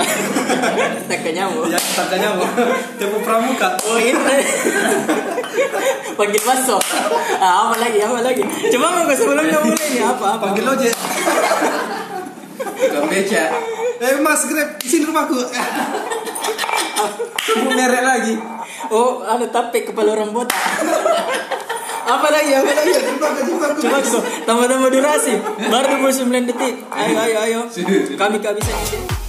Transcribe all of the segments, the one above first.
tak nyamuk Ya, tangkanya mau. Temu pramuka. oh ini panggil masuk ah, apa lagi apa lagi? Coba mau sebelumnya mulai nih apa apa? Panggil ojek. Tukang beca. Eh mas Grab, sini rumahku. Temu merek lagi. oh ada tape kepala orang botak. Apa lagi apa lagi? Coba coba. Tambah tambah durasi. Baru 29 detik. Ayo ayo ayo. Kami kehabisan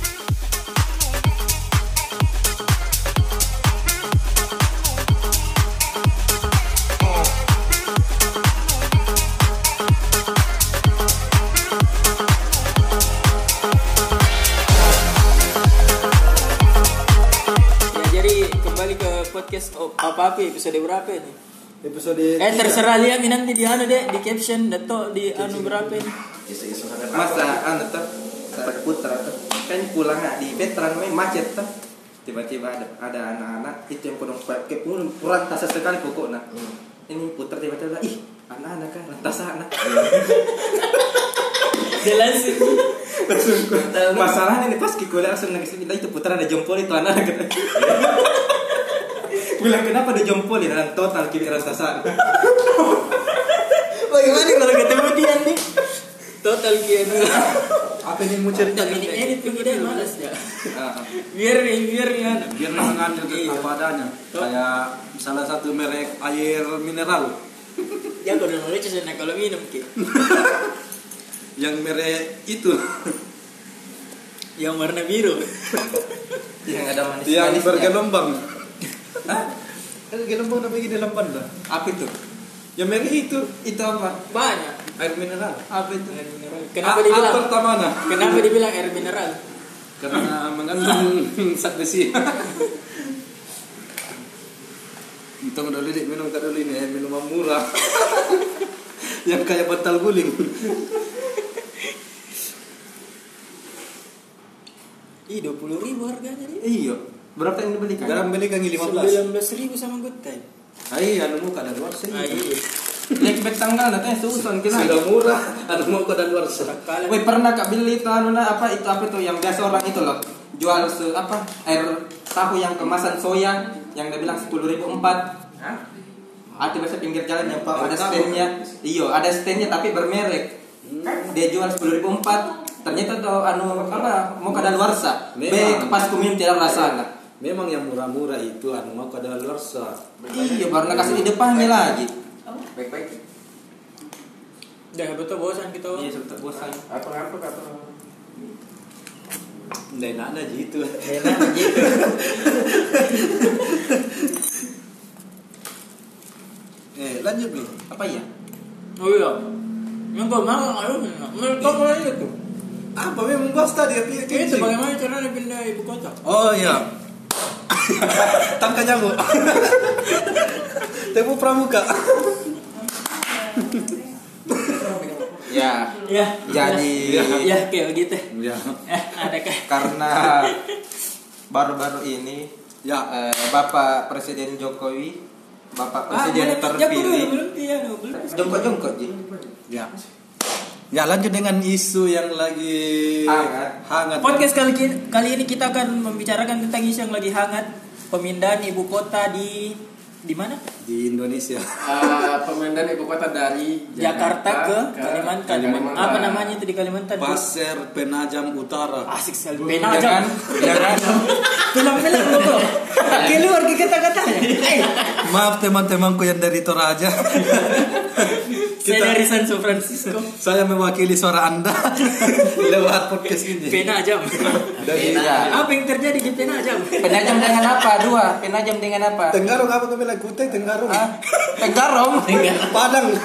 podcast oh, apa apa episode berapa ini? Episode Eh terserah lihat ini nanti di anu deh di caption dato di anu berapa ini? Masa anu tuh tuh kan pulang ah, di veteran main macet tuh tiba-tiba ada ada anak-anak itu yang kodong pakai pun kurang tasa sekali pokoknya ini putar tiba-tiba ih anak-anak kan lantas anak Jelas langsung. Masalahnya ini pas kikuliah langsung nangis minta itu putar ada jempol itu anak kata bilang kenapa ada jempol ya dan total kiri rasa Bagaimana kalau ketemu dia nih? Total kian. apa ini mau cerita? ini edit begini deh malas ya. Biar biar ya. Biar mengalir ke apa adanya. Kayak salah satu merek air mineral Ya kalau nulis sana kalau minum ki. yang merek itu Yang warna biru. yang ada manis yang bergelombang. Hah? Gelombang apa di dalam banda? apa itu yang merek itu itu apa Banyak. air mineral Apa itu? Air mineral. Kenapa A- dibilang? pertama nah. Kenapa dibilang air mineral? Karena mengandung zat besi. Tunggu dulu dik, minum tak dulu ini eh, minuman murah. yang kayak bantal guling. Ih, 20 ribu harganya nih. iya berapa yang dibelikan Garam beli kan 15. 19 ribu sama good time. Ai, anu muka dan luar sih. Ah, iya. Lek bet tanggal datanya susun kena Sudah murah, anu muka dan luar sih. Kala- Woi pernah kak beli itu anu nah, apa itu apa tuh yang biasa orang itu loh jual se apa air tahu yang kemasan soya yang dia bilang sepuluh ribu empat ada biasa pinggir jalan yang Tahu. ada standnya iyo ada standnya tapi bermerek dia jual sepuluh ribu empat ternyata tuh anu apa mau ke daluarsa be Memang. pas kuminum tidak rasa Memang yang murah-murah itu anu muka dan luar iya baru nak kasih di depannya lagi Baik-baik. Dah betul bosan kita. iya sebetulnya bosan Apa apa apa. Nggak enak aja gitu. Enak gitu. Eh, lanjut nih. apa ya Oh iya. Yang kau mau ayo. Menurut kau apa itu? Apa memang bos tadi Itu bagaimana caranya pindah ibu kota? Oh iya. Tangka nyamuk. Temu pramuka. ya Ya. Jadi ya kayak gitu. Ya. Eh, ada kah? karena baru-baru ini Ya. eh, Bapak Presiden Jokowi, Bapak Ah, Presiden belum- ya, belum, terpilih, belum belum. jongkok-jongkok Ji. Ya. Ya lanjut dengan isu yang lagi Hangat. hangat. Podcast kali kali ini kita akan membicarakan tentang isu yang lagi hangat pemindahan ibu kota di di mana? di Indonesia. Ah, pemindahan ibu kota dari Jakarta ke Kalimantan. Kalimantan. Apa namanya itu di Kalimantan? Pasir Penajam Utara. Asik sekali. Dengan- Penajam. dengan Film-film betul. Keluar ke kata-katanya. Maaf teman-temanku yang dari Toraja. saya dari San Francisco. Saya mewakili suara Anda lewat podcast ini. Penajam. Dari. Apa yang terjadi di Penajam? Penajam dengan apa? Dua. Penajam dengan apa? Tenggarong apa kami bilang? Kutai Tenggarong. Ah, Tenggarong. Padang.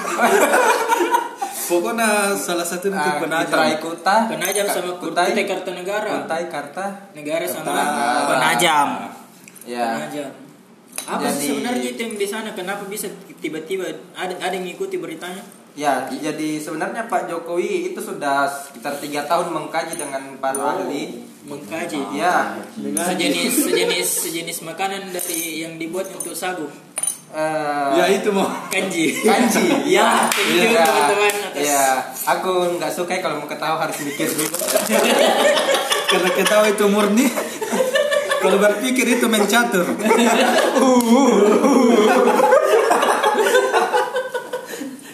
Pokoknya salah satu itu Ah, penajam. Kutai Kuta. Penajam sama Kutai. Kutai Kartanegara. Kutai Karta. Negara sama Kartanegara. Penajam. Ya. Penajam. Apa Jadi- sih sebenarnya itu yang di sana? Kenapa bisa tiba-tiba ada ada yang ngikuti beritanya? Ya, jadi sebenarnya Pak Jokowi itu sudah sekitar tiga tahun mengkaji dengan para ahli. Mengkaji. Ya, Sejenis sejenis sejenis makanan dari yang dibuat untuk sagu. eh, Ya itu mau. Kanji. kanji. ya, thank you teman-teman atas Ya, aku nggak suka kalau mau ketawa harus mikir dulu. Karena ketawa itu murni. Kalau berpikir itu main catur.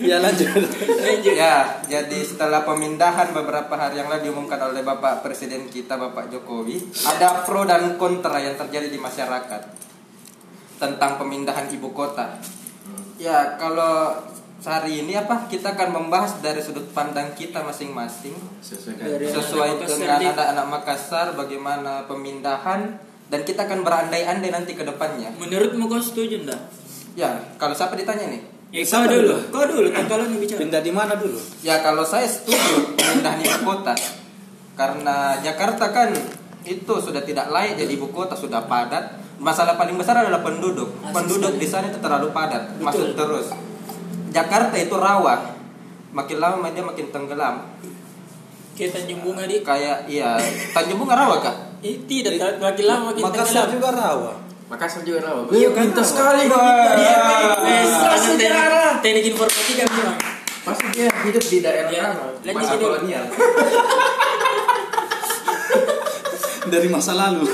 ya lanjut. Lanjut. Ya, jadi setelah pemindahan beberapa hari yang lalu diumumkan oleh Bapak Presiden kita Bapak Jokowi, ada pro dan kontra yang terjadi di masyarakat tentang pemindahan ibu kota. Ya, kalau hari ini apa kita akan membahas dari sudut pandang kita masing-masing sesuai Makassar, dengan anak-anak Makassar bagaimana pemindahan dan kita akan berandai-andai nanti ke depannya. Menurutmu kau setuju enggak? Ya, kalau siapa ditanya nih? Ya, kau dulu. Kau dulu, kan kalau yang bicara. Pindah di mana dulu? Ya kalau saya setuju pemindahan ibu kota karena Jakarta kan itu sudah tidak layak jadi ibu kota sudah padat. Masalah paling besar adalah penduduk. Asli Penduduk sekali. di sana itu terlalu padat, Betul. masuk terus. Jakarta itu rawa. Makin lama dia makin tenggelam. Kayak Tanjung Bunga di. Kayak iya, Tanjung Bunga rawa kah? Eh, tidak, makin lama makin Makassar tenggelam. juga rawa. Makassar juga rawa. Iya, pintar sekali. Dia eh, anak sejarah. teknik- informatika bilang. Pasti dia hidup di daerah Ya, rawa. lanjut Masa kolonial. Dari masa lalu.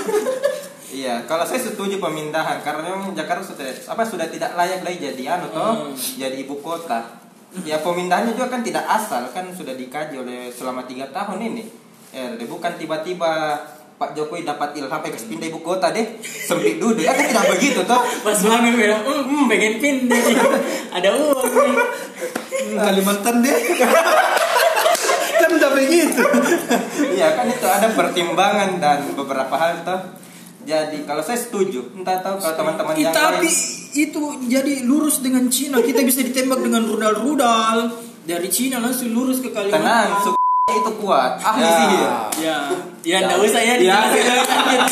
Iya, kalau saya setuju pemindahan karena memang Jakarta sudah apa sudah tidak layak lagi jadi anu toh, Hmm. jadi ibu kota. Ya pemindahannya juga kan tidak asal kan sudah dikaji oleh selama tiga tahun ini. Ya, bukan tiba-tiba Pak Jokowi dapat ilham eh pindah ibu kota deh sempit duduk ya kan tidak begitu toh Pas banget bilang, hmm, pengen pindah. Ada uang nih. Kalimantan deh. kan udah begitu. iya kan itu ada pertimbangan dan beberapa hal toh jadi kalau saya setuju entah tahu kalau teman-teman Ih, yang tapi lain itu jadi lurus dengan Cina. Kita bisa ditembak dengan rudal-rudal dari Cina langsung lurus ke tenang Kalimantan. su- itu kuat ahli Ya. sihir Ya, ya enggak usah ya. Ya.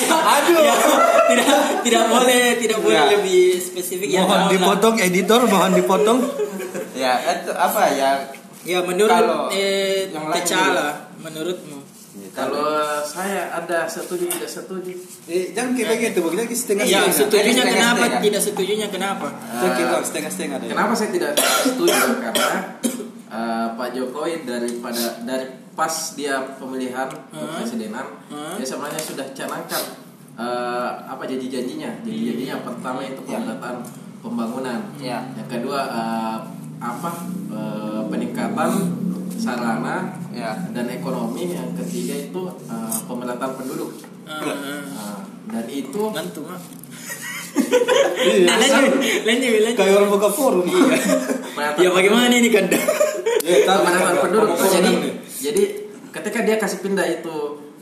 Aduh. tidak tidak boleh, tidak boleh Ya. lebih spesifik ya. Mohon lah. dipotong editor, mohon dipotong. ya itu apa ya Ya menurut Kalau eh yang Tecala, menurutmu? Kalau saya ada setuju tidak setuju. Eh, jangan kayak begitu, begini lagi setengah Ya, setengah. setujunya Setengah-setengah. kenapa? Tidak setujunya kenapa? Jangan dong, setengah setengah. Kenapa saya tidak setuju? Karena eh, Pak Jokowi daripada dari pas dia pemilihan Hmm. kepresidenan, Hmm. dia sebenarnya sudah canangkan eh, apa janji-janjinya. Janji-janjinya yang pertama itu Ya. peningkatan pembangunan. Ya. Yang kedua eh, apa eh, peningkatan sarana ya dan ekonomi. Yang ketiga itu eh, pemerataan penduduk. Eh, Nah, dan itu ngantuk ah. Iya, lanjut, lanjut, lanjut. Kayak orang buka forum. Iya. Ya bagaimana ini kan? Ya, pemerataan kan, penduduk jadi jadi ketika dia kasih pindah itu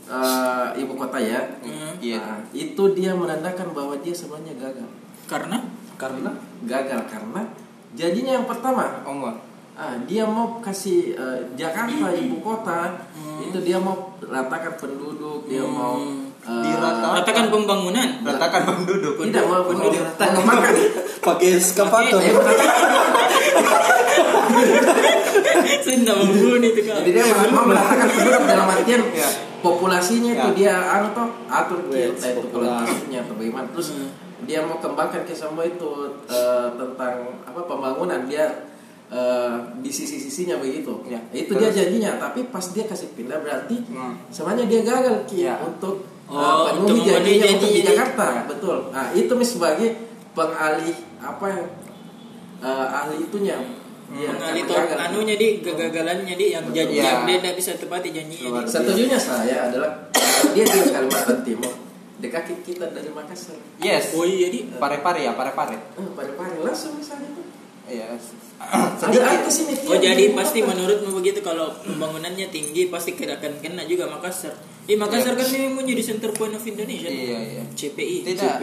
eh, ibu kota ya Hmm, Iya. nah, itu dia menandakan bahwa dia sebenarnya gagal. Karena? Karena? Gagal karena janjinya yang pertama. Omar ah, dia mau kasih eh, Jakarta ibu kota. Itu dia mau ratakan penduduk dia Hmm. mau eh, Dirata- katakan pembangunan. ratakan penduduk tidak mau penduduk. penduduk mengembangkan pakai eskavator. Eh, Saya tidak membunuh itu kan. Jadi dia mau meratakan penduduk dalam artian Ya. populasinya itu Ya. dia anu toh atur kita itu populasi. populasinya atau bagaimana terus Hmm. dia mau kembangkan ke semua itu eh, tentang apa pembangunan dia eh, di sisi-sisinya begitu. Ya. Itu dia janjinya tapi pas dia kasih pindah berarti Hmm. sebenarnya dia gagal Ki, Ya. untuk eh, Oh, penuhi untuk memenuhi janjinya untuk di. Jakarta betul. Nah itu mis sebagai pengalih apa yang eh, ahli itunya. Dia Mengalih karena to- gagal. anunya di kegagalannya di yang janji Iya. yang dia tidak bisa tepati janjinya di. Setujunya saya adalah dia di Kalimantan Timur dekat kita dari Makassar. yes Oh iya di. pare-pare ya pare-pare Eh, pare-pare langsung misalnya tuh. iya Ada artis ini. Oh jadi pasti menurutmu begitu kalau pembangunannya tinggi pasti akan kena juga Makassar. Di Makassar kan memang menjadi center point of Indonesia. iya iya CPI. tidak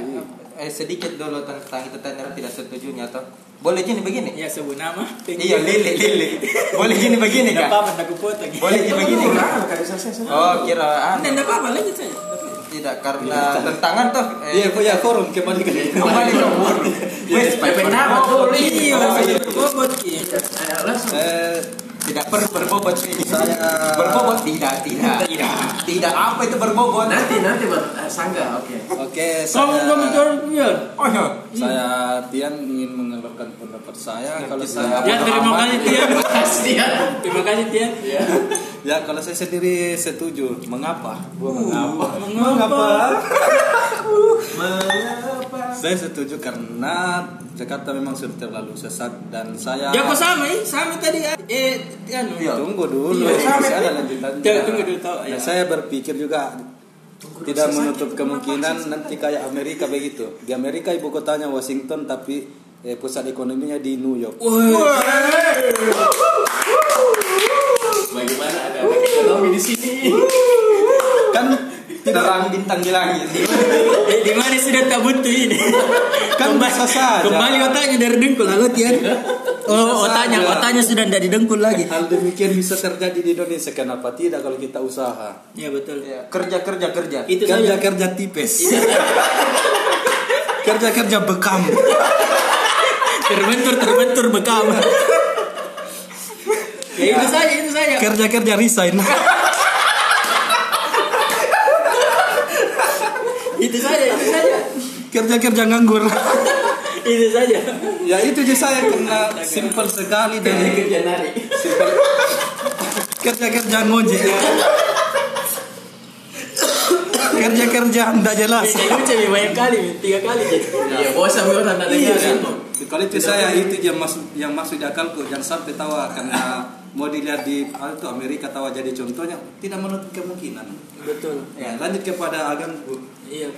eh, sedikit dulu tentang itu tender tidak setujunya atau boleh gini begini Ya sebut nama. iya lili lili boleh gini begini Tidak kan apa-apa, tidak kupotong. boleh gini begini kan oh kira anu. Tidak apa-apa, lanjut saja. Tidak karena tentangan toh eh, Iya, punya forum kembali ke kembali ke forum wes PP nama tuh Iya, Iya. Ki. Eh, langsung. Tidak perlu berbobot ini Saya- berbobot tidak tidak Tidak. tidak apa itu berbobot Nanti nanti buat eh, sangga oke. Oke, Kamu saya, kamu oh iya saya Tian ingin mengeluarkan pendapat saya kalau saya Ya terima kasih Tian. Terima kasih Tian. Ya kalau saya sendiri setuju. Mengapa? Mengapa? Mengapa? Mengapa? Saya setuju karena Jakarta memang sudah terlalu sesat dan saya Ya kok sama eh sama tadi eh anu. tunggu dulu. Iya, sama. Masih ada lanjutannya. Tunggu, tunggu dulu, tahu, Ya, ya. saya berpikir juga tidak menutup kemungkinan nanti kayak Amerika begitu. Di Amerika ibu kotanya Washington tapi eh, pusat ekonominya di New York. Wah. Bagaimana ada ekonomi di sini? Kan Terang bintang di langit. Eh, di mana sudah tak butuh ini? Kan bisa saja. Kembali otaknya dari dengkul lalu Tian. Oh, otaknya, saja. otaknya sudah tidak didengkul lagi. hal demikian bisa terjadi di Indonesia. Kenapa tidak kalau kita usaha? Ya betul. Kerja kerja kerja. Itu kerja saja. kerja tipes. kerja kerja bekam. Terbentur terbentur bekam. ya itu saja, itu saja. Kerja kerja resign. Itu saja, itu saja. Kerja kerja nganggur. Itu saja. ya itu aja saya karena simpel sekali dan Kerja nari. simpel. kerja kerja ngojek. kerja kerja tidak jelas. Ya, banyak kali, tiga kali. Iya, bosan orang ada Iya, dengar. Kalau itu saya itu yang masuk yang masuk di akalku jangan sampai tawa karena mau dilihat di ah, itu Amerika tawa jadi contohnya tidak menutup kemungkinan. Betul. Ya, lanjut kepada agamku. Iya.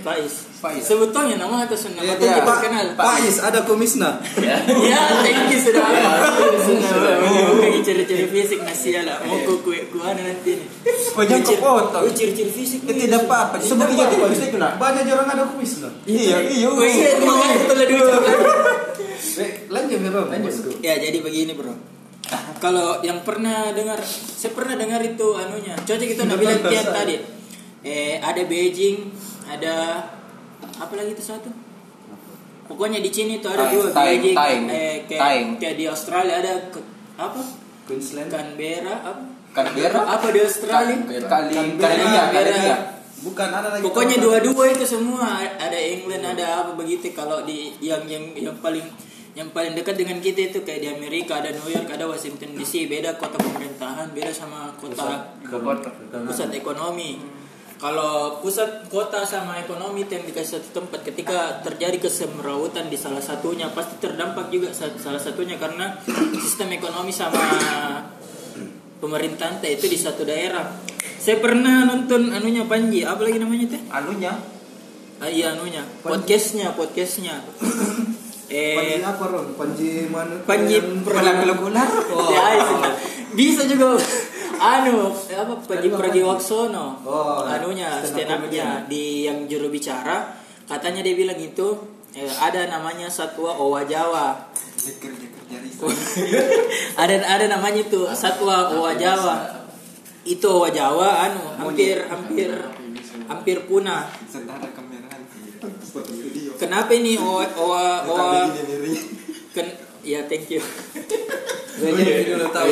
Faiz. Faiz. Sebutnya nama atau nama Ya, ya. kita kenal. Faiz ada komisna. Ya, thank you sudah. Mau ciri-ciri fisik nasi ya lah. Mau ku ku ku ada nanti nih. Potong. Oh, ciri-ciri fisik. Ya, tidak apa-apa. Sebut aja di polisi kena. Banyak orang ada komisna. Iya, iya. Oh iya, makanya itu lah dulu. Eh, lanjut bro. Lanjut. Ya, jadi begini, Bro. Kalau yang pernah dengar, saya pernah dengar itu anunya. Coba kita nak bilang tadi. Eh, ada Beijing, ada apa lagi itu satu? Pokoknya di sini tuh ada dua Beijing, Taing, eh kayak, Taing. kayak di Australia ada ke- apa? Queensland. Canberra apa? Canberra? Apa di Australia? Kali Canberra, kali dia, kali Canberra. Bukan ada lagi. Pokoknya dua-dua itu semua ada England ada apa begitu kalau di yang yang yang paling yang paling dekat dengan kita itu kayak di Amerika ada New York ada Washington DC beda kota pemerintahan beda sama kota pusat ekonomi kalau pusat kota sama ekonomi yang dikasih satu tempat ketika terjadi kesemrawutan di salah satunya pasti terdampak juga sa- salah satunya karena sistem ekonomi sama pemerintahan teh itu di satu daerah saya pernah nonton anunya Panji apa lagi namanya teh Anunya Ah, iya anunya, podcastnya, podcastnya. Panji eh, apa Ron? Panji mana? Panji pelak ular. Oh. ya, itu. bisa juga anu apa Panji Pragiwaksono Oh, anunya stand up stand upnya di yang juru bicara katanya dia bilang itu eh, ada namanya satwa owa Jawa. Ada ada namanya itu satwa owa Jawa. Itu owa Jawa anu hampir hampir hampir punah. Kenapa ini owa owa owa Ken, ya thank you. Jadi video udah tahu.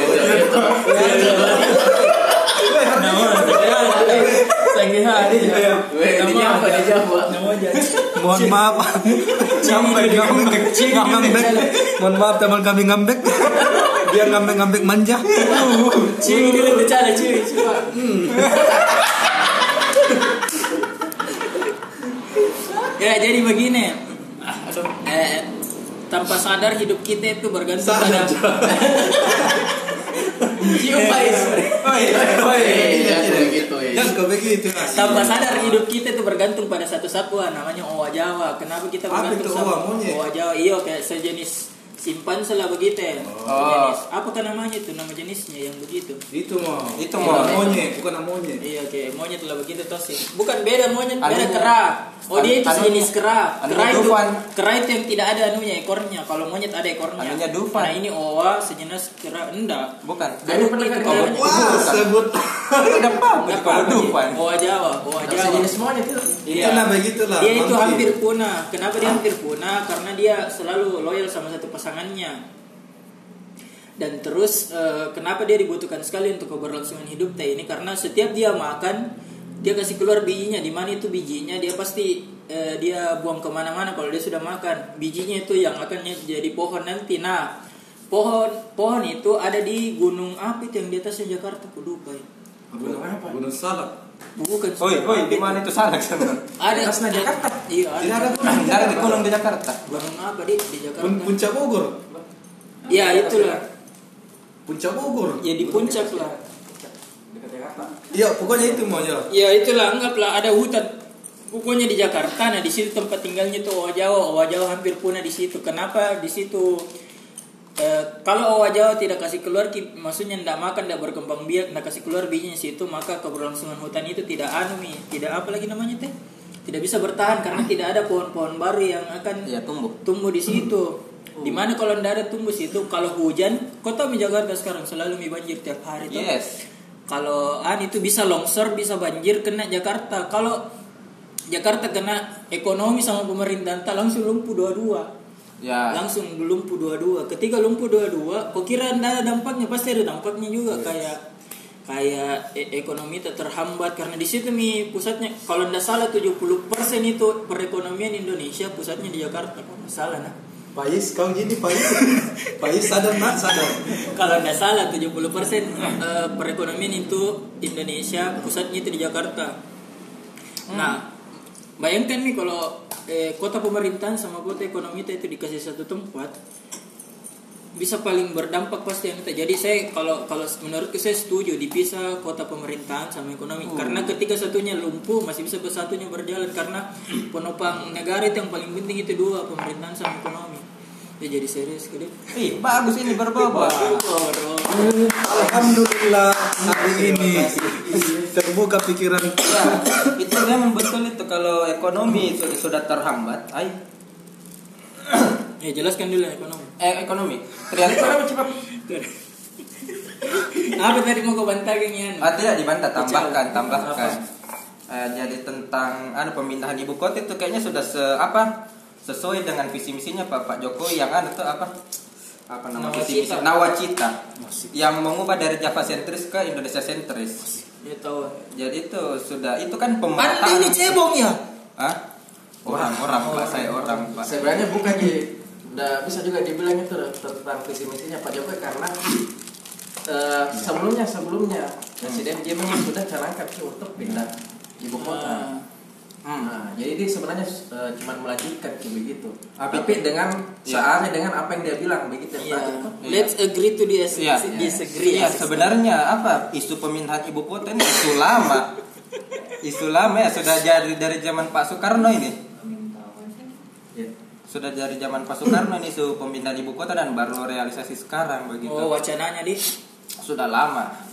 Sangi hari. Weh, di Jawa, di Jawa. Nama aja. Mohon maaf. Ngambek ngambek ngambek. Mohon maaf teman kami ngambek. Dia ngambek-ngambek manja. Dulu. Coba. Ya jadi begini. Tanpa sadar hidup kita itu bergantung pada Cium Faiz. Oi, oi, tidak gitu ya. Jangan kau begitu. tanpa sadar hidup kita itu bergantung pada satu satwa namanya owa Jawa. Kenapa kita bergantung sama owa Jawa? Iya kayak sejenis simpanse lah begitu ya. Sejenis. Apa kan namanya itu nama jenisnya yang begitu? Itu mau. Itu mau. monyet, bukan monyet. Iya kayak monyet lah begitu toh sih. Bukan beda monyet, beda kera. Oh dia itu sejenis kera. Kera itu kera itu yang tidak ada anunya ekornya. Kalau monyet ada ekornya. Anunya Dufan. Nah ini owa sejenis kera enggak. Bukan. Ada pernah kan Oh, namanya? Wah, sebut. Udah paham Enggak kalau apa Dufan. Owa Jawa, owa Jawa. sejenis monyet itu. Iya. Itu nah begitulah. Dia itu hampir punah. Kenapa dia hampir punah? Karena dia selalu loyal sama satu pasangannya. Dan terus eh, kenapa dia dibutuhkan sekali untuk keberlangsungan hidup teh ini? Karena setiap dia makan, dia kasih keluar bijinya. Di mana itu bijinya? Dia pasti eh, dia buang ke mana-mana kalau dia sudah makan. Bijinya itu yang akan jadi pohon nanti. Nah, pohon pohon itu ada di gunung apa itu yang di atasnya Jakarta ya. Gunung apa? Gunung Salak. Bukan Oi, oi, di mana itu salah sana? ada Atasnya Jakarta. iya ada ada di gunung di Jakarta. gunung apa di di Jakarta Pun puncak Bogor. ya itulah Puncak Bogor. ya di puncak lah Dekat Jakarta. Iya, pokoknya itu mau ya. ya itulah anggaplah ada hutan pokoknya di Jakarta nah di situ tempat tinggalnya tuh owa Jawa owa Jawa hampir punah di situ kenapa di situ eh, kalau owa Jawa tidak kasih keluar ki- maksudnya tidak makan tidak berkembang biak tidak kasih keluar bijinya situ maka keberlangsungan hutan itu tidak anu Mi. tidak apa lagi namanya teh tidak bisa bertahan karena tidak ada pohon-pohon baru yang akan Iya, tumbuh. tumbuh di situ di mana kalau tidak ada tumbuh situ kalau hujan kota Jakarta sekarang selalu mi banjir tiap hari tuh Yes. kalau an itu bisa longsor bisa banjir kena Jakarta kalau Jakarta kena ekonomi sama pemerintahan tak langsung lumpuh dua-dua Ya. langsung lumpuh dua-dua ketika lumpuh dua-dua kok kira tidak ada dampaknya pasti ada dampaknya juga kayak kayak e- ekonomi tak terhambat karena di situ mi pusatnya kalau tidak salah 70% itu perekonomian Indonesia pusatnya di Jakarta kalau nggak salah nah Pais kau gini Pais. Pais sadar nak sadar. kalau nggak salah 70% eh, perekonomian itu Indonesia pusatnya itu di Jakarta. Nah, bayangkan nih kalau eh, kota pemerintahan sama kota ekonomi itu dikasih satu tempat bisa paling berdampak pasti yang itu. Jadi saya kalau kalau menurutku saya setuju dipisah kota pemerintahan sama ekonomi karena ketika satunya lumpuh masih bisa satunya berjalan karena penopang negara itu yang paling penting itu dua pemerintahan sama ekonomi. Ya jadi serius kedip. Ih, bagus ini berbobot. Alhamdulillah hari ini terbuka pikiran Ya, itu memang betul itu kalau ekonomi itu sudah terhambat. Ay, Ya jelaskan dulu ekonomi. eh, ekonomi. Ternyata cepat. Apa tadi mau kau bantagin ya? Ah, tidak dibantah, tambahkan, tambahkan. Eh, jadi tentang anu pemindahan ibu kota itu kayaknya sudah se apa sesuai dengan visi misinya Pak Pak Jokowi yang anu tuh apa apa nama visi misi Nawacita. nawacita yang mengubah dari Java sentris ke Indonesia sentris. Ya tahu. Jadi itu sudah itu kan Anda pemerataan. ini cebong ya? Hah? Orang orang Pak saya orang Pak. Sebenarnya bukan di udah bisa juga dibilang itu tentang visi misinya Pak Jokowi karena eh, sebelumnya sebelumnya presiden dia memang sudah canangkan sih untuk pindah ibu kota. Ah, Nah, jadi dia sebenarnya eh, cuma melanjutkan begitu. Tapi- Tapi dengan Iya. searahnya dengan apa yang dia bilang begitu yang Iya. tadi. Let's agree to dis Iya. disagree. Iya, sebenarnya apa isu pemindahan ibu kota ini isu lama. Isu lama ya sudah jadi dari zaman Pak Soekarno ini. Iya. Sudah dari zaman Pak Soekarno ini isu pemindahan ibu kota dan baru realisasi sekarang begitu. Oh wacananya di Sudah lama.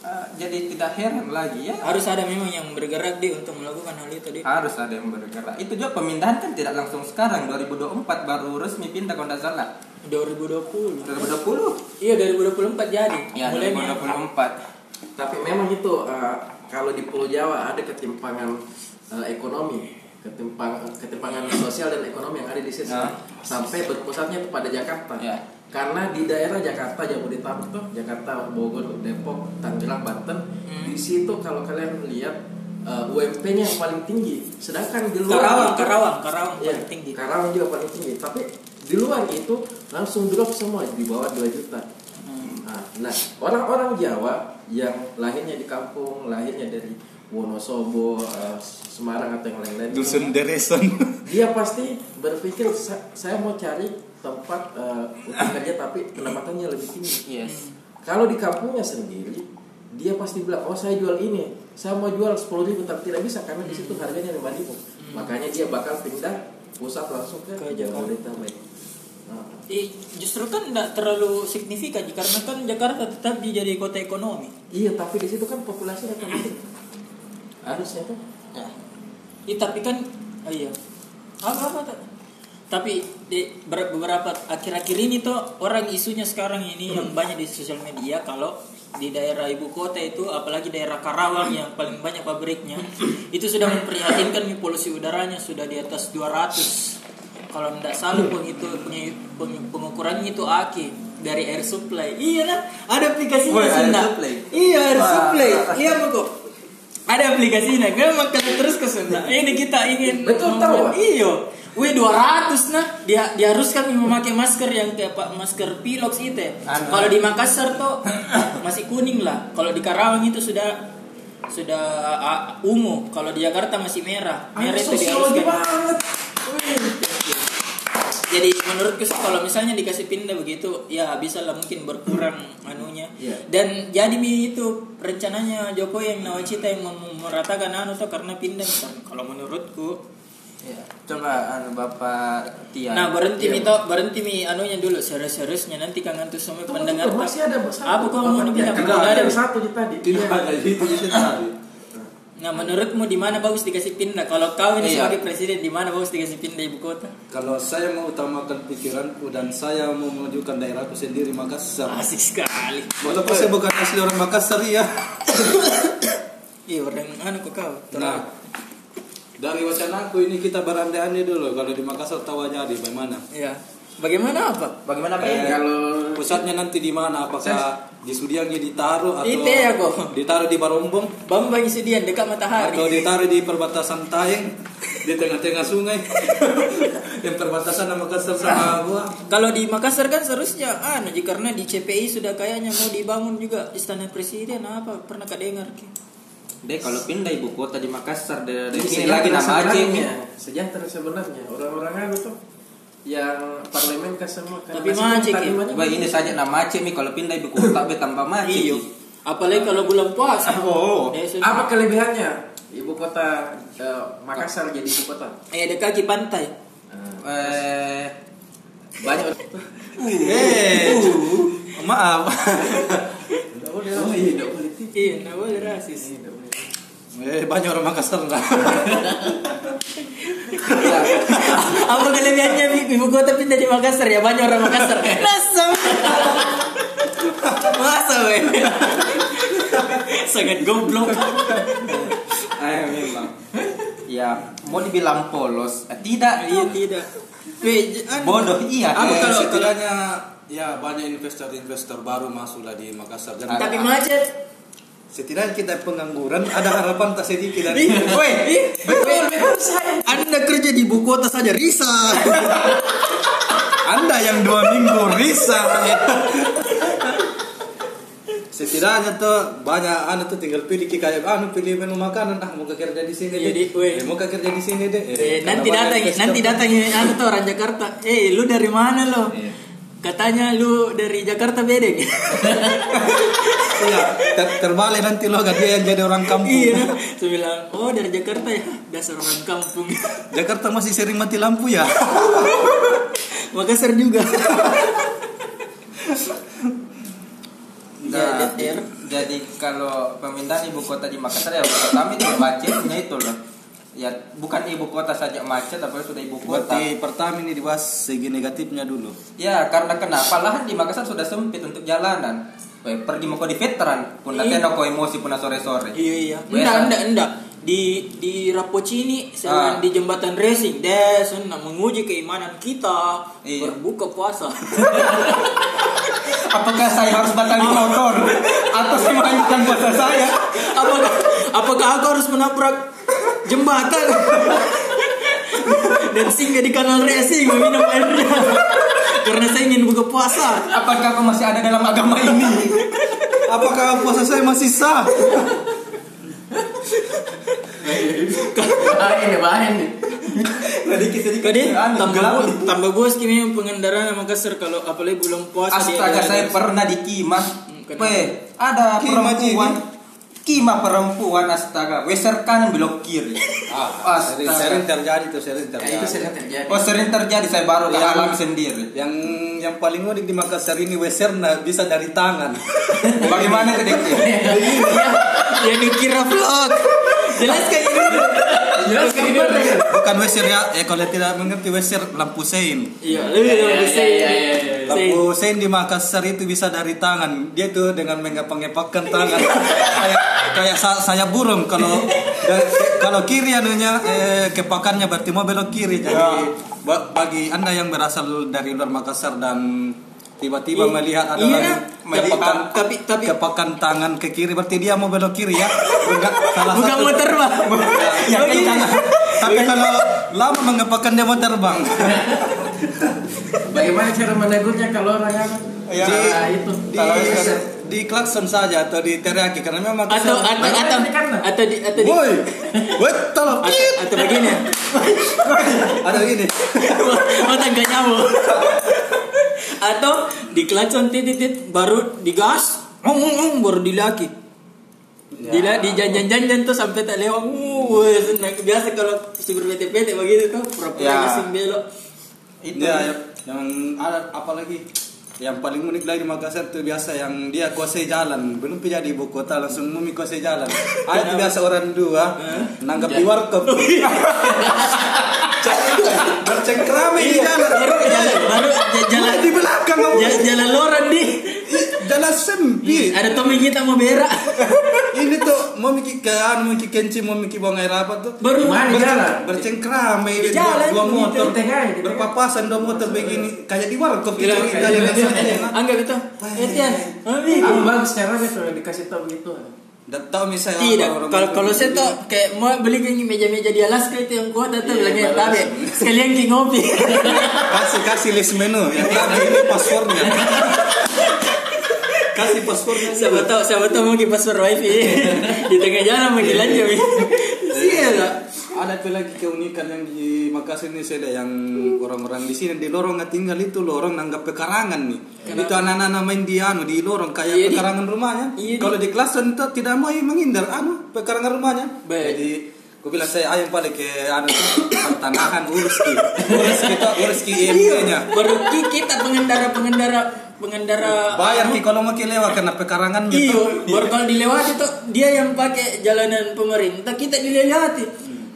Eh, jadi tidak heran lagi ya. harus ada memang yang bergerak di untuk melakukan hal itu di. Harus ada yang bergerak. Itu juga pemindahan kan tidak langsung sekarang 2024 baru resmi pindah kalau tidak salah. 2020. 2020. Iya 2024 jadi. Ya, Mulainya 2024. Tapi memang itu eh, kalau di Pulau Jawa ada ketimpangan eh, ekonomi, ketimpang ketimpangan sosial dan ekonomi yang ada di situ Ya. sampai berpusatnya itu pada Jakarta. Ya. Karena di daerah Jakarta Jabodetabek tuh, Jakarta, Bogor, Depok, Tangerang, Banten, Hmm. di situ kalau kalian lihat eh, UMP-nya yang paling tinggi. Sedangkan di luar Karawang, itu- Karawang, Karawang Iya, paling tinggi. Karawang juga paling tinggi. Tapi di luar itu langsung drop semua di bawah 2 juta. Hmm. Nah, nah, orang-orang Jawa yang lahirnya di kampung, lahirnya dari Wonosobo, eh, Semarang atau yang lain-lain, dusun dereson. dia pasti berpikir "Sa- saya mau cari tempat eh, untuk kerja tapi pendapatannya lebih tinggi. Yes. Kalau di kampungnya sendiri, dia pasti bilang, oh saya jual ini, saya mau jual 10 ribu tapi tidak bisa karena di situ harganya 5 ribu. Makanya dia bakal pindah pusat langsung ke Ke Jakarta. Jabodetabek. Nah, Eh, justru kan tidak terlalu signifikan karena kan Jakarta tetap jadi kota ekonomi. iya, tapi di situ kan populasinya kan Harusnya tuh. Ya. Ih, tapi kan oh iya. Apa apa tak? Tapi di ber- beberapa akhir-akhir ini tuh orang isunya sekarang ini yang banyak di sosial media kalau di daerah ibu kota itu apalagi daerah Karawang yang paling banyak pabriknya itu sudah memprihatinkan polusi udaranya sudah di atas 200 kalau tidak salah penghitu peng- peng- pengukurannya itu aki dari air supply iya lah ada aplikasinya Woi, air supply. iya air supply iya kok ada aplikasinya gue makan terus ke Sunda ini kita ingin Betul tahu, iyo Wih 200 nah dia diharuskan memakai masker yang kayak pak masker pilox itu. ya. Kalau di Makassar tuh masih kuning lah. Kalau di Karawang itu sudah sudah ah, ungu. Kalau di Jakarta masih merah. Merah itu diharuskan. banget. Wih. Menurutku sih kalau misalnya dikasih pindah begitu ya bisa lah mungkin berkurang anunya. Iya. Dan jadi Mi, itu rencananya Jokowi yang nawacita yang mem- meratakan anu tuh karena pindah misalnya. Kalau menurutku Ya, coba anu Bapak Tia. Nah berhenti mi to, berhenti mi anunya dulu serius-seriusnya nanti kangen tuh semua pendengar masih ada satu. Apa kau mau dibilang? Tidak ada. satu di tadi. Tidak ada tadi. Nah menurutmu di mana bagus dikasih pindah? Kalau kau ini Iya. sebagai presiden di mana bagus dikasih pindah ibu kota? Kalau saya mau utamakan pikiranku dan saya mau menunjukkan daerahku sendiri Makassar. Asik sekali. Walaupun saya bukan asli orang Makassar ya. Iya orang anu kok kau. Nah, dari wacanaku ini kita berandai-andai dulu kalau di Makassar tahu aja di bagaimana. Iya. Bagaimana apa? Bagaimana Pak? Eh, Kalau Pusatnya nanti di mana? Apakah di Sudiangnya ditaruh atau Itu ya, kok. ditaruh di Barombong Bambang Sudian dekat matahari. atau ditaruh di perbatasan Tayeng di tengah-tengah sungai yang perbatasan sama Makassar sama gua. Kalau di Makassar kan seharusnya anu ji karena di CPI sudah kayaknya mau dibangun juga istana presiden apa pernah kau dengar Ki? Deh kalau pindah ibu kota di Makassar de, de, Jadi ini lagi nama Aceh ini. sebenarnya, sejahtera sebenarnya orang-orang anu tuh yang parlemen kan semua kan Tapi masih macet, ya. ini saja nama Aceh mi kalau pindah ibu kota be tambah macet. Iyo. Apalagi kalau bulan puasa. Oh. Eh, sudah. Apa kelebihannya ibu kota eh, Makassar jadi ibu kota? Eh ada kaki pantai. Eh Banyak Eh, maaf. Tidak boleh. Oh iya, tidak boleh. Iya, nggak boleh rasis. Eh, banyak orang Makassar lah. Apa kelebihannya Mi? ibu kota pindah di Makassar ya banyak orang Makassar. Masa? Masa weh? Sangat goblok. eh memang. Ya mau dibilang polos, eh, tidak Iya tidak. Bodoh iya. Apa Eh, kalau setidaknya ya banyak investor-investor baru masuklah di Makassar. Dan Tapi macet. Setidaknya kita pengangguran ada harapan tak sedikit dari ih, betul, betul saya. Anda kerja di ibu kota saja risa. Anda yang dua minggu risa. Setidaknya tuh banyak anu tuh tinggal pilih kayak anu pilih menu makanan ah mau kerja di sini Iya, deh. di- weh. Eh, mau kerja di sini deh. Eh, nanti karena banyak datang, nanti datangin anu tuh orang Jakarta. Eh, lu dari mana lo? Iya. Katanya lu dari Jakarta bedek. Iya, ter- terbalik nanti lo gak dia yang jadi orang kampung. iya. Saya bilang, oh dari Jakarta ya, dasar orang kampung. Jakarta masih sering mati lampu ya. Makassar juga. Nah, Ya, daerah. jadi kalau pemindahan ibu kota di Makassar ya pertama itu macetnya itu loh. Ya bukan ibu kota saja macet, apalagi sudah ibu kota. Berarti pertama ini dibahas segi negatifnya dulu. Ya karena kenapa lahan di Makassar sudah sempit untuk jalanan. Weh, pergi mau di veteran, pun Iya. nanti kok emosi pun sore-sore. Iya iya. Enggak enggak enggak. Di di Rapocini Ah. di jembatan racing des nah, menguji keimanan kita Iya. berbuka puasa. Apakah saya harus batalin motor atau saya melanjutkan puasa saya? apakah apakah aku harus menabrak jembatan dan singgah di kanal racing meminum airnya karena saya ingin buka puasa. Apakah aku masih ada dalam agama ini? Apakah puasa saya masih sah? Bahaya nih, bahaya nih. Sedikit sedikit. Kade anu, tambah bos, tambah bos kimi pengendaraan Makassar kalau apalagi bulan puasa Astaga saya pernah di Kimah. kenapa? Weh, ada perempuan. Kimah perempuan astaga, weser kanan belok kiri. Ah, sering, Astaga. sering terjadi tuh, sering Ya, terjadi. itu sering terjadi. Oh sering terjadi saya baru Yang- alami sendiri. Yang yang paling unik di Makassar ini Weserna bisa dari tangan. Bagaimana itu Dek? ya dikira vlog jelaskan ini jelaskan ini Bukan Weser ya, eh kalau tidak mengerti Weser lampu sein. iya iya bisa Lampu sein di Makassar itu bisa dari tangan. Dia tuh dengan mengepang-ngepangkan tangan. Kayak kayak sa- saya burung. Kalau dan, kalau kiri anunya eh, kepakannya berarti mau belok kiri. Jadi ba- bagi Anda yang berasal dari luar Makassar dan tiba-tiba Iya. melihat ada Iya, orang nah. kepakan Tapi- tapi- kepakan tangan ke kiri berarti dia mau belok kiri ya. Bukan salah bukan satu- motor pak Ya, Bagi- kencang. Tapi kalau lama mengepakkan dia mau terbang. Bagaimana cara menegurnya kalau orang yang Ya, itu di, kalau di klakson saja atau di teriaki karena memang atau atau atau atau di atau di Woi, woi, tolong. atau, atau begini ya Ada gini. oh tangga nyamuk atau di klakson titit baru digas ong, ong, ong, baru dilaki Dila di janjan-janjan tuh sampai tak lewat. Uh, senang biasa kalau sugar PT-PT begitu tuh pura-pura Ya. belok. Itu ya, ya, yang ada apa lagi? Yang paling unik lagi di Makassar tuh biasa yang dia kuasai jalan, belum pergi di ibu kota langsung mumi kuasai jalan. Ada biasa orang dua nanggap di warkop. Bercengkrame di jalan. Baru jalan, baru jalan di belakang jalan loran di. Jalan sempit. Ada Tommy kita mau berak. Mau mikir ke anu, mau mikir kenci, mau mikir buang air apa tuh. Baru Berceng- jalan? bercengkrame Di dua, jalan, dua motor berpapasan dua motor begini kayak di warkop Gila, gitu gila, jalan gila. langsung. Anggap itu. Etian. Aku bagus caranya kalau dikasih tahu gitu. Nggak tahu misalnya Tidak, kalau kalau saya tuh kayak mau beli kayak meja-meja di Alaska itu yang kuat atau Iya, bilangnya balas. tabe sekalian ngopi. kasih kasih list menu yang tadi ini passwordnya kasih passwordnya Siapa tahu, siapa tahu ki password wifi. Di tengah jalan mau. Iya lah. ada tuh lagi keunikan yang di Makassar ini saya lihat yang orang-orang di sini di lorong nggak tinggal itu lorong nanggap pekarangan nih. Itu anak-anak main di anu di lorong kayak Iya, di- pekarangan rumahnya. iya, di- kalau di kelas itu tidak mau menghindar anu pekarangan rumahnya. Baik. jadi aku bilang saya ayam balik ke anu tuh tanahan urus ki urus kita urus ki IMB-nya Baru ki kita pengendara pengendara pengendara bayar ki kalau mau lewat karena pekarangannya Iyo, tuh baru kalau dilewati tuh dia yang pakai jalanan pemerintah kita dilewati.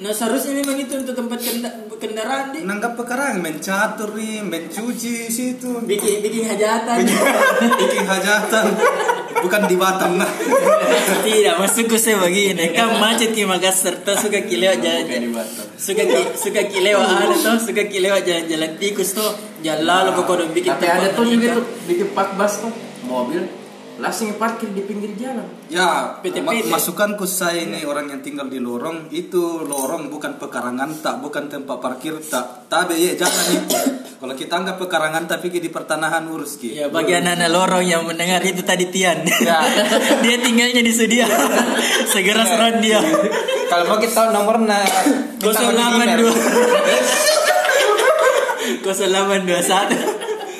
Nah seharusnya memang itu untuk tempat kendaraan di nanggap pekarangan mencatur nih mencuci situ. Bikin bikin hajatan. bikin hajatan. Bukan di Batam nah. Tidak, maksudku saya begini, kan macet di Makassar tuh suka kilewat jalan-jalan. Suka ki, suka kilewat ada tuh, suka kilewat jalan-jalan. Tikus tuh. Jalan lalu kok udah bikin Tapi ada tuh juga tuh bikin park bus tuh mobil langsung parkir di pinggir jalan. Ya, PT-PT. ma- masukanku saya ini orang yang tinggal di lorong itu lorong bukan pekarangan tak, bukan tempat parkir tak. Tapi ya jalan itu. Kalau kita anggap pekarangan tapi di pertanahan urus ki. Ya bagi anak-anak lorong yang mendengar itu tadi Tian. Ya. dia tinggalnya di Sudia. Segera serang dia. Kalau mau kita tahu nomornya minta mau di email. 0821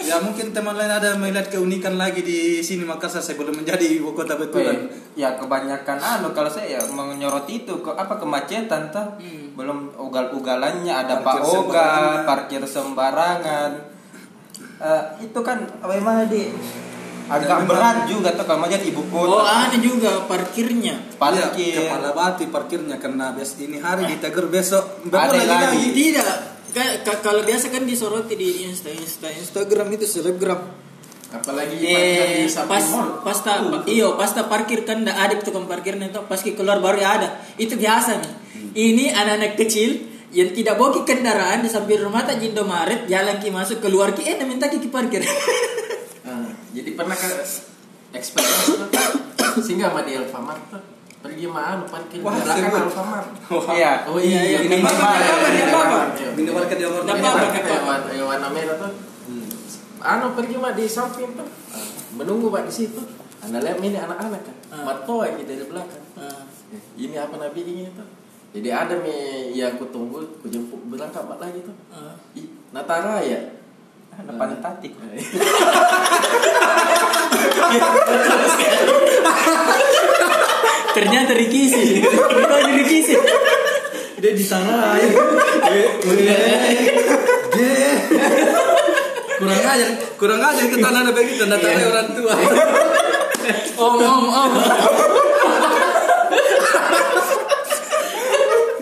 Ya mungkin teman lain ada melihat keunikan lagi di sini Makassar sebelum menjadi ibu kota betulan. Ya kebanyakan anu kalau saya ya menyoroti itu ke apa kemacetan tuh. Belum ugal-ugalannya ada Parkir Pak Oga, sembarangan. parkir sembarangan. Eh, itu kan bagaimana di agak berat juga tuh kalau jadi ibu Oh kota. ada juga parkirnya Parkir. Ya, kepala batu parkirnya karena biasa ini hari ditegur besok Ada lagi, lagi. Tidak Kalau biasa kan disoroti di Insta, Insta Instagram itu selebgram. Apalagi parkir Eh, pas pasta iyo pasta parkir kan ndak ada tukang parkirnya itu pas keluar baru ya ada. Itu biasa nih. Ini anak-anak kecil yang tidak bawa kendaraan di samping rumah tak Indomaret jalan ki masuk keluar ki eh minta ki ki parkir. Ah, jadi pernah ke experience tuh singgah sama di Alfamart pergi sama anu parkir di Wah, belakang sebut. Alfamart. Iya. Oh iya iya Ini ini apa, apa, Nggak Ini apa-apa, parkir nggak yang warna, merah tuh. Anu pergi mah di samping tuh. Menunggu pak di situ. Anda lihat ini anak-anak kan. Ah. Matoy kita di belakang. Ah. Ini apa nabi ini tuh. Jadi ada mi yang ku tunggu, ku jemput berangkat mak lagi tuh. Ah. Ih, Natara ya. Depan tatik. ternyata Rikisi kita di Rikisi dia di sana ya. kurang ajar kurang ajar kita anak begitu ndak tahu Iya. orang tua. Om om om.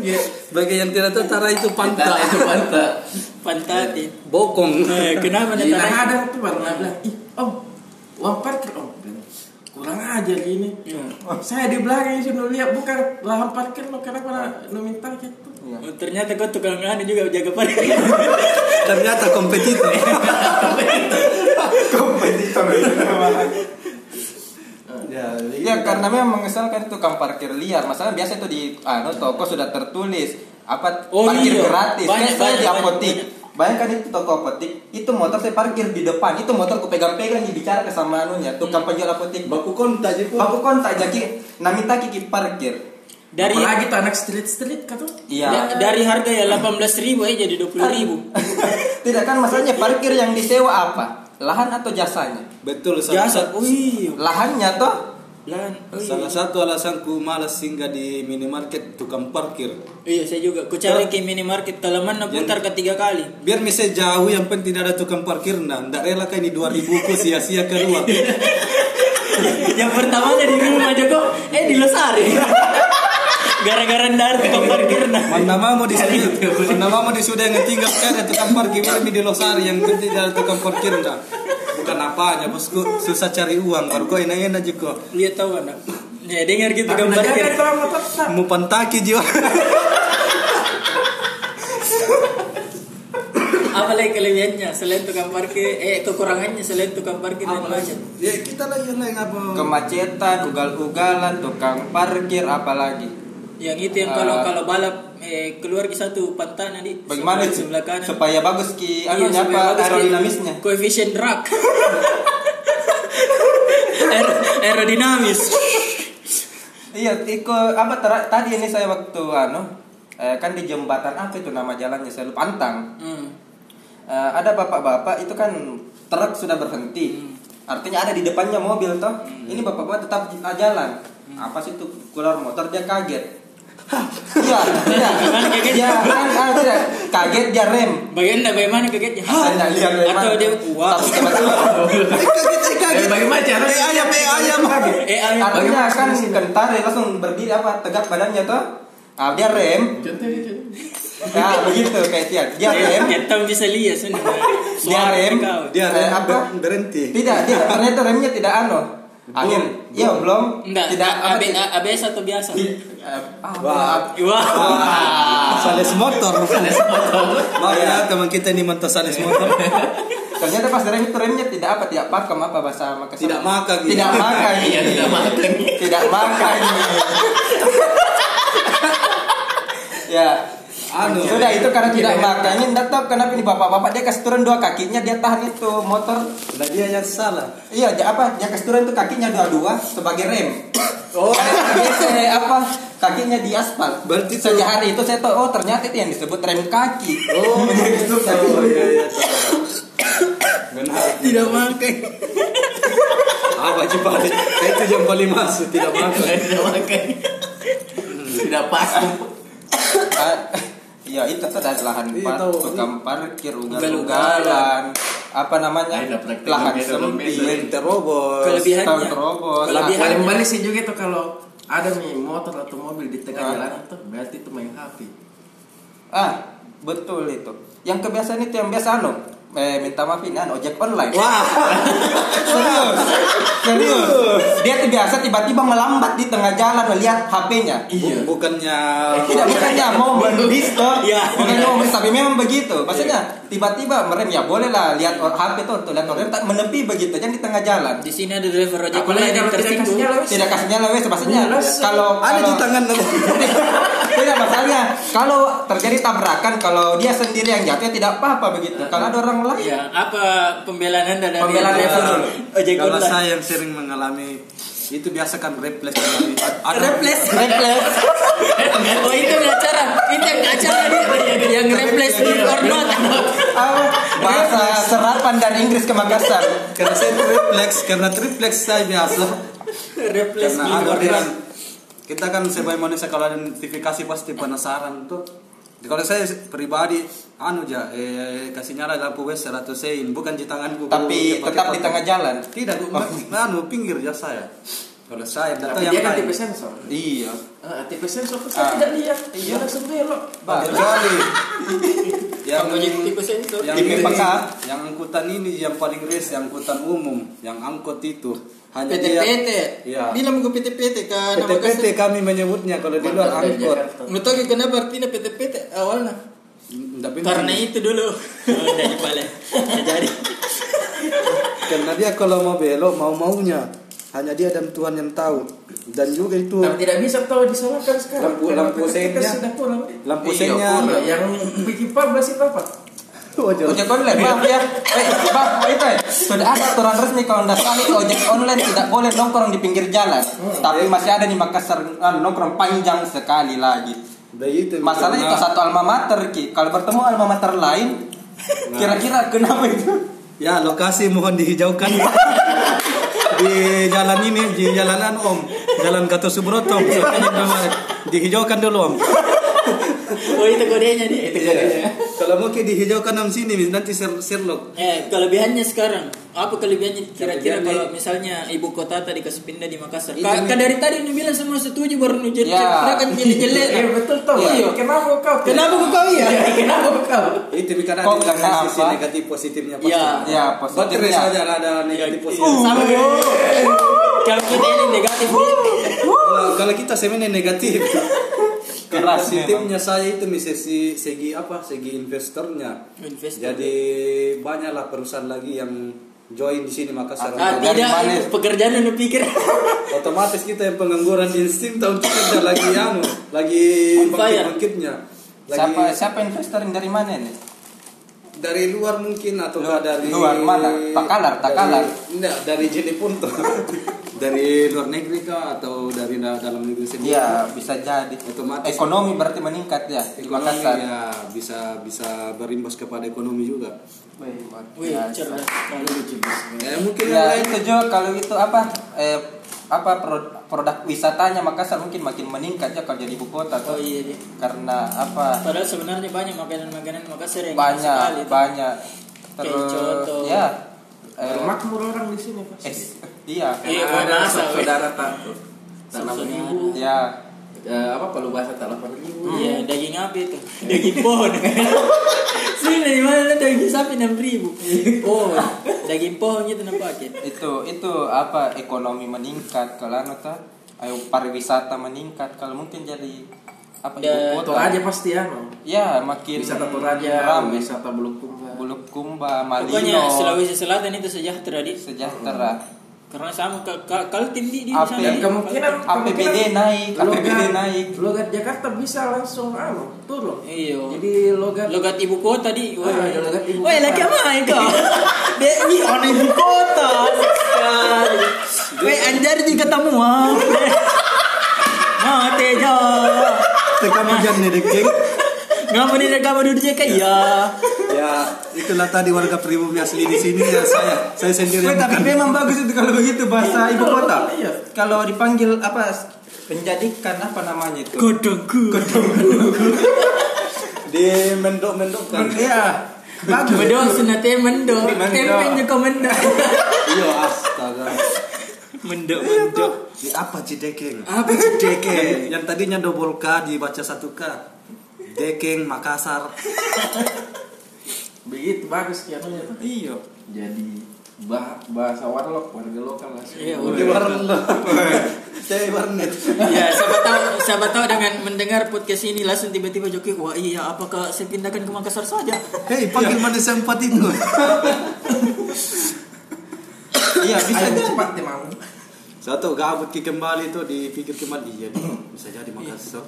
Ya, bagi yang tidak tahu Tara itu Pantat pantai itu pantat. Pantati bokong. Eh, kenapa Jadi Natara? nah ada tuh baru nah bilang, ih om, uang parkir om. Kurang ajar gini. Iya. Oh, saya di belakang sudah lihat bukan lahan parkir lo kenapa na, no minta gitu. Oh, ternyata kau tukang anu juga jaga parkir ternyata kompetitor Kompetitor. ya, Ya karena memang mengesalkan tukang parkir liar. Masalah biasa itu di anu toko sudah tertulis apa Oh, parkir iya. gratis. Banyak, Kayak saya di banyak, apotik. banyak. Bayangkan itu toko apotik, itu motor saya parkir di depan, itu motor ku pegang-pegang dibicara ke sama anunya, tukang penjual apotik. Baku kontak aja Baku kontak jadi namita kiki parkir. Dari tuh anak street street kan tuh. Iya. da- dari harga ya 18.000 ribu eh jadi 20.000 ribu. Tidak kan masalahnya parkir yang disewa apa? Lahan atau jasanya? betul Jasa, iya. Lahannya toh Lan, oh iya. salah satu alasanku malas singgah di minimarket tukang parkir Iya, saya juga. Ku cari ke minimarket kalau mana putar ketiga kali. biar misalnya jauh yang penting tidak ada tukang parkir nah ndak rela kan ini 2000 ku sia-sia keluar Yang pertamanya di rumah Joko, eh di Losari. Gara-gara ndar tukang parkir nah. mana mau di sini mana mau di sudah yang tinggal kan ada tukang parkir di Losari yang penting tidak ada tukang parkir nah apanya bosku susah cari uang baru kok enak-enak juga Lihat tahu anak. Ya dengar gitu tak. mau pantaki jiwa Apa lagi kelebihannya selain tukang parkir? Eh kekurangannya selain tukang parkir dan macet. ya kita lagi yang lain apa kemacetan, ugal-ugalan, tukang parkir apalagi. Yang itu yang kalau Ah. kalau balap eh, keluar ke satu pantai nanti Bagaimana sebelah, itu? sebelah kanan. Supaya bagus ki Iya, anunya supaya apa aerodinamisnya. Koefisien drag. Aer- aerodinamis. Iya, iko apa tadi ini saya waktu anu eh, kan di jembatan apa itu nama jalannya saya lupa Antang. Hmm. Eh, ada bapak-bapak itu kan truk sudah berhenti. Hmm. Artinya ada di depannya mobil toh. Ini bapak-bapak tetap jalan. Hmm. Apa sih itu keluar motor dia kaget. Iya, iya. Gimana kaget? Tidak kaget dia rem. Bagaimana bagaimana kagetnya? Saya tidak lihat bagaimana. Atau dia wah. Tapi tiba-tiba Eh, bagaimana cara? eh ayam eh ayam Eh ayam. Artinya kan kentar dia langsung berdiri apa tegak badannya toh. Ah, dia rem. Contoh. Ya begitu kayak dia. Dia rem. Kita bisa lihat sudah. Dia rem. dia Eh, apa? ber- berhenti Tidak, dia ternyata remnya tidak anu. Akhir, iya belum. Enggak, Tidak ABS atau biasa? Eh, ah, Wah. Wah. sales motor sales motor ya teman kita ini mantan sales motor Ternyata pas rem itu remnya tidak apa, tidak pakem apa bahasa Makassar. Tidak makan, gitu. Tidak makan. Iya, tidak makan. Tidak makan. ya. Anu. Sudah itu karena tidak makannya, tidak tahu kenapa ini bapak-bapak dia kasih turun dua kakinya dia tahan itu motor. Nah, dia yang salah Iya, ja- apa? Dia kasih turun itu kakinya dua-dua sebagai rem. Oh, biasa apa? Kakinya di aspal. Berarti itu- sejak hari itu saya tahu oh ternyata itu yang disebut rem kaki. oh Begitu, tapi oh iya iya Tidak makan. apa coba itu yang paling masuk tidak makan Tidak makan. Tidak pas. Iya itu tuh ada lahan Iya, tukang parkir, Ugal-ugalan. apa namanya lahan sempit, terobos Kelebihannya. terobos. Kelebihan- Nah, Paling balik sih juga tuh kalau ada nih motor atau mobil di tengah Ah. jalan tuh berarti itu main HP. Ah, betul itu. Yang kebiasaan itu yang biasa anu, eh, minta maaf ini ojek online. wah serius, serius. Dia tuh biasa tiba-tiba melambat di tengah jalan melihat HP-nya. Iya. bukannya Tidak bukannya mau mendistor, Iya. bukannya mau tapi memang begitu. Maksudnya tiba-tiba merem ya boleh lah lihat HP tuh, tuh lihat orang tak menepi begitu, jangan di tengah jalan. Di sini ada driver ojek online yang tersinggung. Tidak kasihnya lewes maksudnya Jelas. kalau ada di tangan tidak masalahnya kalau terjadi tabrakan kalau dia sendiri yang jatuh ya tidak apa-apa begitu. Kalau ada orang lain Ya, apa pembelaan Anda dari Pembelaan dulu. ojek kalau online? saya yang sering mengalami itu biasa kan replace ada Replace. Replace. Oh itu acara, itu yang acara dia yang replace di or not. Ah, bahasa serapan dari Inggris ke Makassar. karena saya triplex karena triplex saya biasa Replace karena ada orang kita kan sebagai manusia kalau ada notifikasi pasti penasaran tuh kalau saya pribadi anu ja eh, kasih nyala lampu wes 100 sein bukan di tanganku Tapi tetap di tengah jalan. tidak gua- anu pinggir ya saya kalau saya Tapi data yang dia kan tipe sensor. Iya. Ah, tipe sensor Ah. saya tidak lihat. Iya langsung belok. kecuali yang tipe sensor. yang Tipe pekat. yang angkutan ini yang paling res yang angkutan umum yang angkot itu hanya dia PT-PT. Iya. Bilang gue PT-PT kan nama PT-PT kami menyebutnya kalau di luar angkot. Nggak tahu kenapa artinya PT-PT awalnya. Tapi Karena itu dulu. Oh, Dari balik. Jadi karena dia kalau mau belok mau maunya hanya dia dan Tuhan yang tahu dan juga itu Tapi tidak bisa tahu disalahkan sekarang. Lampu- lampu PKK seinnya. sudah pulang. lampu Iya, senya. Yang bikin 14 itu apa? Wajar. Ojek online, maaf ya. Eh, Bang, itu ya. Sudah ada aturan resmi kalau tidak salah itu ojek online tidak boleh nongkrong di pinggir jalan. Tapi masih ada di Makassar ah, nongkrong panjang sekali lagi. Udah itu Masalahnya itu karena- satu alma mater ki. Kalau bertemu alma mater lain, kira-kira kenapa itu? Ya lokasi mohon dihijaukan di jalan ini di jalanan Om Jalan Gatot Subroto dihijaukan dulu Om Oh itu kodenya nih, itu kodenya. Kalau mau ke dihijaukan Om sini nanti Sher- Sherlock Eh, kelebihannya sekarang apa kelebihannya kira-kira Kelebihannya- kalau misalnya ibu kota tadi kasih pindah di Makassar? Itu Ka, nih. ka dari tadi nih bilang semua setuju baru nih jadi Ya. kan jelek-jelek. Iya betul tuh. Iya. Kenapa kau? Kenapa kau iya? Kenapa kau? itu karena ada kenapa? sisi negatif positifnya pasti. Ya. Ya, Baterai positifnya. saja ada negatif positif Sama. Kalau kita ini negatif kalau, kalau kita sebenarnya negatif positifnya saya itu nih segi segi apa segi investornya investor. jadi banyaklah perusahaan lagi yang join di sini Makassar Ah, tidak mana? pekerjaan yang lu pikir. otomatis kita yang pengangguran insting tahun kita lagi anu lagi On fire. bangkit-bangkitnya lagi Siapa siapa investor yang dari mana nih? dari luar mungkin atau Luar- dari luar mana? Takalar, Takalar. dari, enggak dari Jeneponto dari luar negeri kah atau dari da- dalam negeri sendiri Iya, bisa jadi. Otomatis. Ekonomi berarti meningkat ya di ekonomi Makassar. ya bisa bisa berimbas kepada ekonomi juga Wih, cerdas sekali. ya mungkin Ya itu juga kalau itu apa eh, apa pro- produk wisatanya Makassar mungkin makin meningkat ya kalau jadi ibu kota Oh tuh. iya deh. Karena apa Padahal sebenarnya banyak makanan-makanan Makassar yang banyak sekali banyak terus ya eh, Makmur orang di sini pasti. Iya Iya, ada saudara tak tuh. Tanam ribu. ya Eh, apa kalau bahasa delapan ribu? Iya, daging apa itu? Daging pohon. Sini dari mana daging sapi enam ribu? Oh, daging pohon itu nampaknya. itu itu apa ekonomi meningkat kalau anu tuh ayo pariwisata meningkat kalau mungkin jadi apa ibu Dan- Itu kota aja pasti anu. ya makin Wisata Toraja, ramai wisata Bulukumba. Bulukumba Malino Pokoknya Sulawesi Selatan itu sejahtera di. sejahtera Karena sama ka- ka- kalau tim di Apa sana. Dan kemungkinan APBD naik APBD naik Logat Jakarta bisa langsung anu turun. Iya. Jadi logat Logat ibu kota di. Ah, ada logat ibu kota. lagi apa? Dek, ini orang ibu kota. Woi, anjar di ketemu ah. Mate jo. tekan hujan nih Dek. Ngapa nih kamu duduk kayak ya? ya itulah tadi warga pribumi asli di sini ya saya saya sendiri yang tapi bukan- memang bagus itu kalau begitu bahasa ibu kota. Iya. Kalau dipanggil apa menjadikan apa namanya itu? Kodongku. di mendok-mendokkan Iya. Bagus. Bedong sunate mendo. Mendo. Tempe juga mendo. iya astaga Mendo mendo. Di apa Cidekeng? Apa sih Dekeng. Yang tadinya double K dibaca satu K. Dekeng Makassar. begitu bagus kianunya tuh. Iya. Jadi bah bahasa warlock warga lokal langsung. Iya, Di warnet. Saya warnet. Ya, siapa tahu siapa tahu dengan mendengar podcast ini langsung tiba-tiba joki, wah iya apakah saya pindahkan ke Makassar saja? Hei, panggil mana sempat itu? Iya bisa Ayo cepat deh mau. Satu gabut kembali tuh dipikir kembali iya nih, bisa jadi Makassar.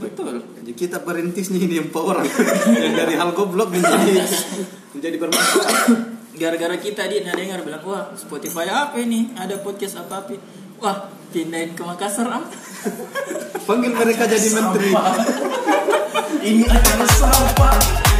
Betul. Jadi kita berintis nih ini empat orang yang dari hal goblok menjadi menjadi bermanfaat. Gara-gara kita dia ada dengar bilang, wah Spotify apa ini? Ada podcast apa apa? Wah pindahin ke Makassar am? Panggil mereka jadi menteri. Ini akan sampah.